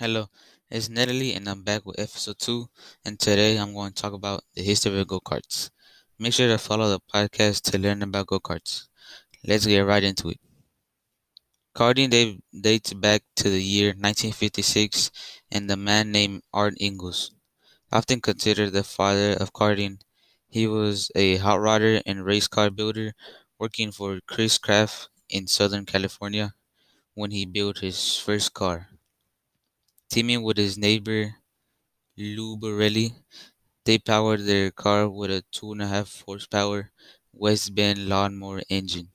Hello, it's Natalie, and I'm back with episode 2. And today I'm going to talk about the history of go karts. Make sure to follow the podcast to learn about go karts. Let's get right into it. Karting dates back to the year 1956 and the man named Art Ingels. Often considered the father of karting, he was a hot rodder and race car builder working for Kurtis Kraft in Southern California when he built his first car. Teaming with his neighbor Lou Borelli, they powered their car with a 2.5 horsepower West Bend lawnmower engine.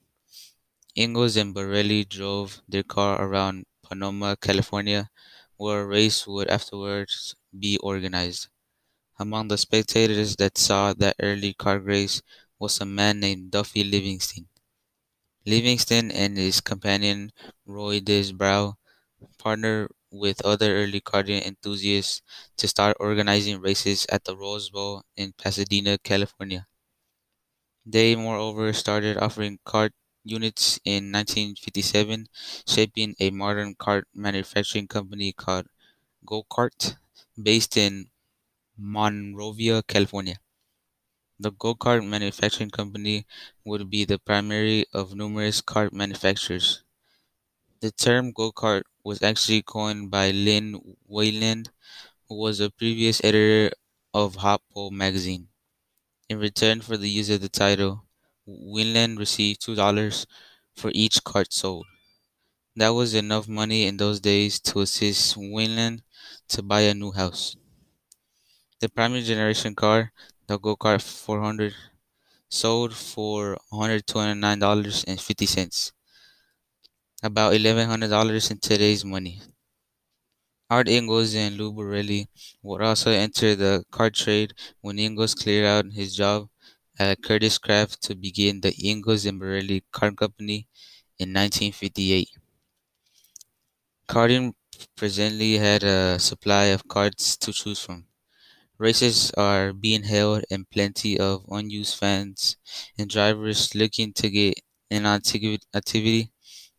Ingels and Borelli drove their car around Pomona, California, where a race would afterwards be organized. Among the spectators that saw that early car race was a man named Duffy Livingston. Livingston and his companion Roy Desbrow partnered with other early karting enthusiasts to start organizing races at the Rose Bowl in Pasadena, California. They, moreover, started offering kart units in 1957, shaping a modern kart manufacturing company called Go Kart, based in Monrovia, California. The Go Kart Manufacturing Company would be the primary of numerous kart manufacturers. The term go-kart was actually coined by Lynn Wayland, who was a previous editor of Hot Pole magazine. In return for the use of the title, Wayland received $2 for each cart sold. That was enough money in those days to assist Wayland to buy a new house. The primary generation car, the Go-Kart 400, sold for $129.50 about $1,100 in today's money. Art Ingels and Lou Borelli would also enter the car trade when Ingels cleared out his job at Kurtis Kraft to begin the Ingels and Borelli Car Company in 1958. Karting presently had a supply of karts to choose from. Races are being held and plenty of unused fans and drivers looking to get an activity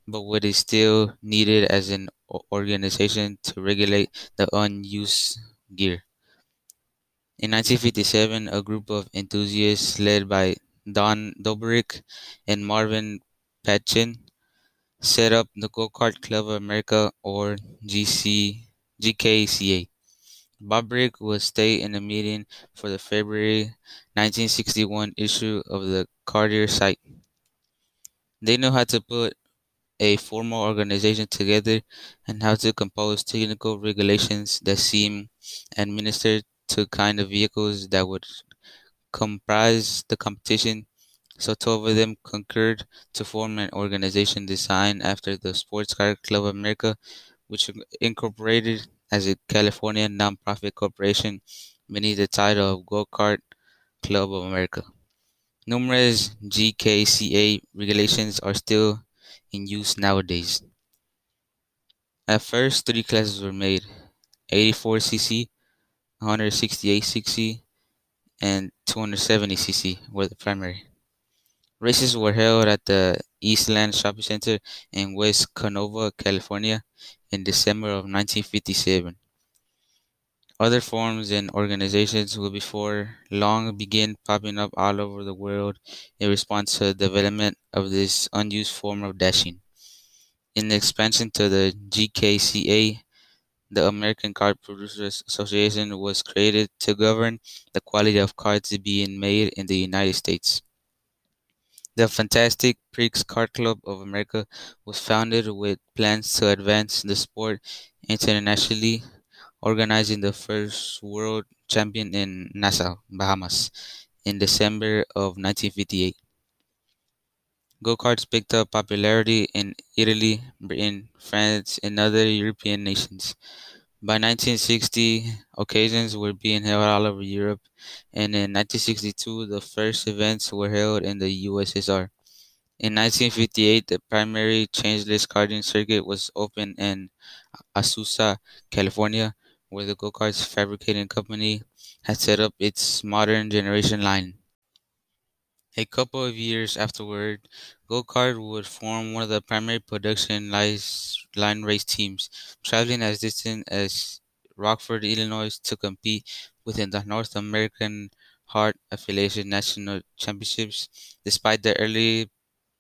but what is still needed as an organization to regulate the unused gear. In 1957, a group of enthusiasts led by Don Dobrik and Marvin Patchen set up the Go-Kart Club of America or GC, GKCA. Bob Brick was stay in a meeting for the February 1961 issue of the Cartier site. They knew how to put a formal organization together and how to compose technical regulations that seem administered to kind of vehicles that would comprise the competition. So 12 of them concurred to form an organization designed after the Sports Car Club of America, which incorporated as a California nonprofit corporation beneath the title of Go Kart Club of America. Numerous GKCA regulations are still in use nowadays. At first, three classes were made 84cc, 168cc, and 270cc were the primary. Races were held at the Eastland Shopping Center in West Covina, California in December of 1957. Other forms and organizations will before long begin popping up all over the world in response to the development of this unused form of dashing. In expansion to the GKCA, the American Kart Producers Association was created to govern the quality of karts being made in the United States. The Fantastic Prix Kart Club of America was founded with plans to advance the sport internationally organizing the first world champion in Nassau, Bahamas, in December of 1958. Go-karts picked up popularity in Italy, Britain, France, and other European nations. By 1960, occasions were being held all over Europe, and in 1962, the first events were held in the USSR. In 1958, the primary changeless karting circuit was opened in Azusa, California, where the go-karts fabricating company had set up its modern generation line. A couple of years afterward, go-kart would form one of the primary production line race teams, traveling as distant as Rockford, Illinois to compete within the North American Kart Affiliation National Championships, despite the early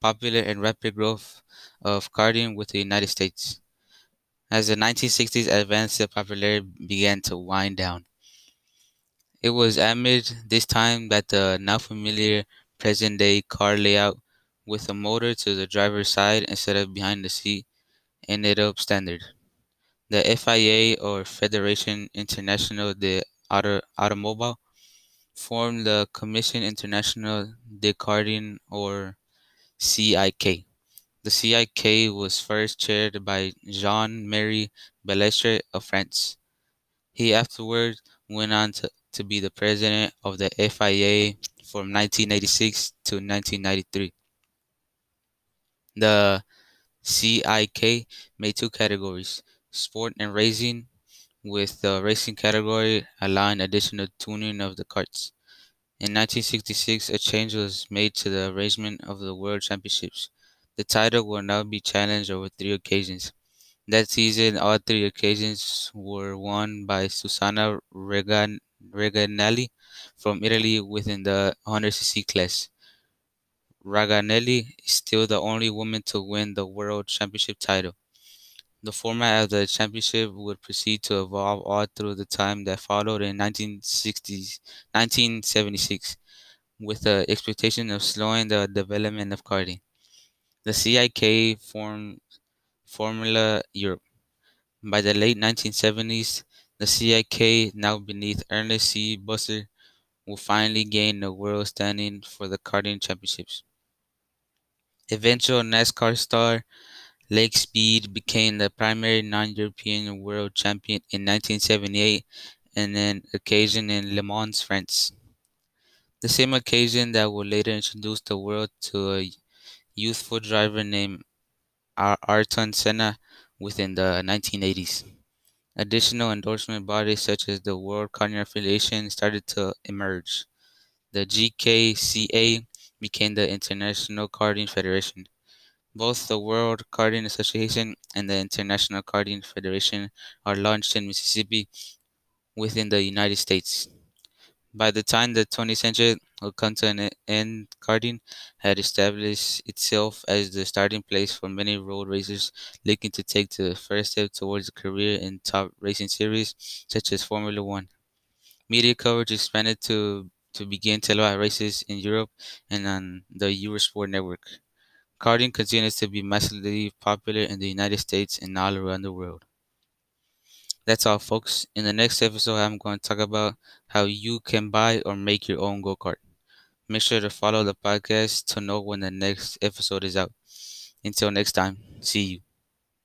popular and rapid growth of karting with the United States. As the 1960s advanced, the popularity began to wind down. It was amid this time that the now familiar present-day car layout with a motor to the driver's side instead of behind the seat ended up standard. The FIA or Federation Internationale de Auto Automobile formed the Commission Internationale de Karting or CIK. The CIK was first chaired by Jean-Marie Balestre of France. He afterwards went on to, to be the president of the FIA from 1986 to 1993. The CIK made two categories, sport and racing, with the racing category allowing additional tuning of the karts. In 1966, a change was made to the arrangement of the World Championships. The title will now be challenged over three occasions. That season, all three occasions were won by Susanna Regan Raganelli from Italy within the 100cc class. Raganelli is still the only woman to win the World Championship title. The format of the championship would proceed to evolve all through the time that followed in 1960s, 1976, with the expectation of slowing the development of karting. The CIK formed Formula Europe. By the late 1970s, the CIK, now beneath Ernest C. Busser, will finally gain the world standing for the karting championships. Eventual NASCAR star Lake Speed became the primary non-European world champion in 1978 and an occasion in Le Mans, France. The same occasion that would later introduce the world to a youthful driver named Ayrton Senna within the 1980s. Additional endorsement bodies such as the World Karting Affiliation started to emerge. The GKCA became the International Karting Federation. Both the World Karting Association and the International Karting Federation are launched in Mississippi within the United States. By the time the 20th century would come to an end, karting had established itself as the starting place for many road racers looking to take the first step towards a career in top racing series such as Formula One. Media coverage expanded to, to begin televised races in Europe and on the Eurosport network. Karting continues to be massively popular in the United States and all around the world. That's all, folks. In the next episode, I'm going to talk about how you can buy or make your own go kart. Make sure to follow the podcast to know when the next episode is out. Until next time, see you.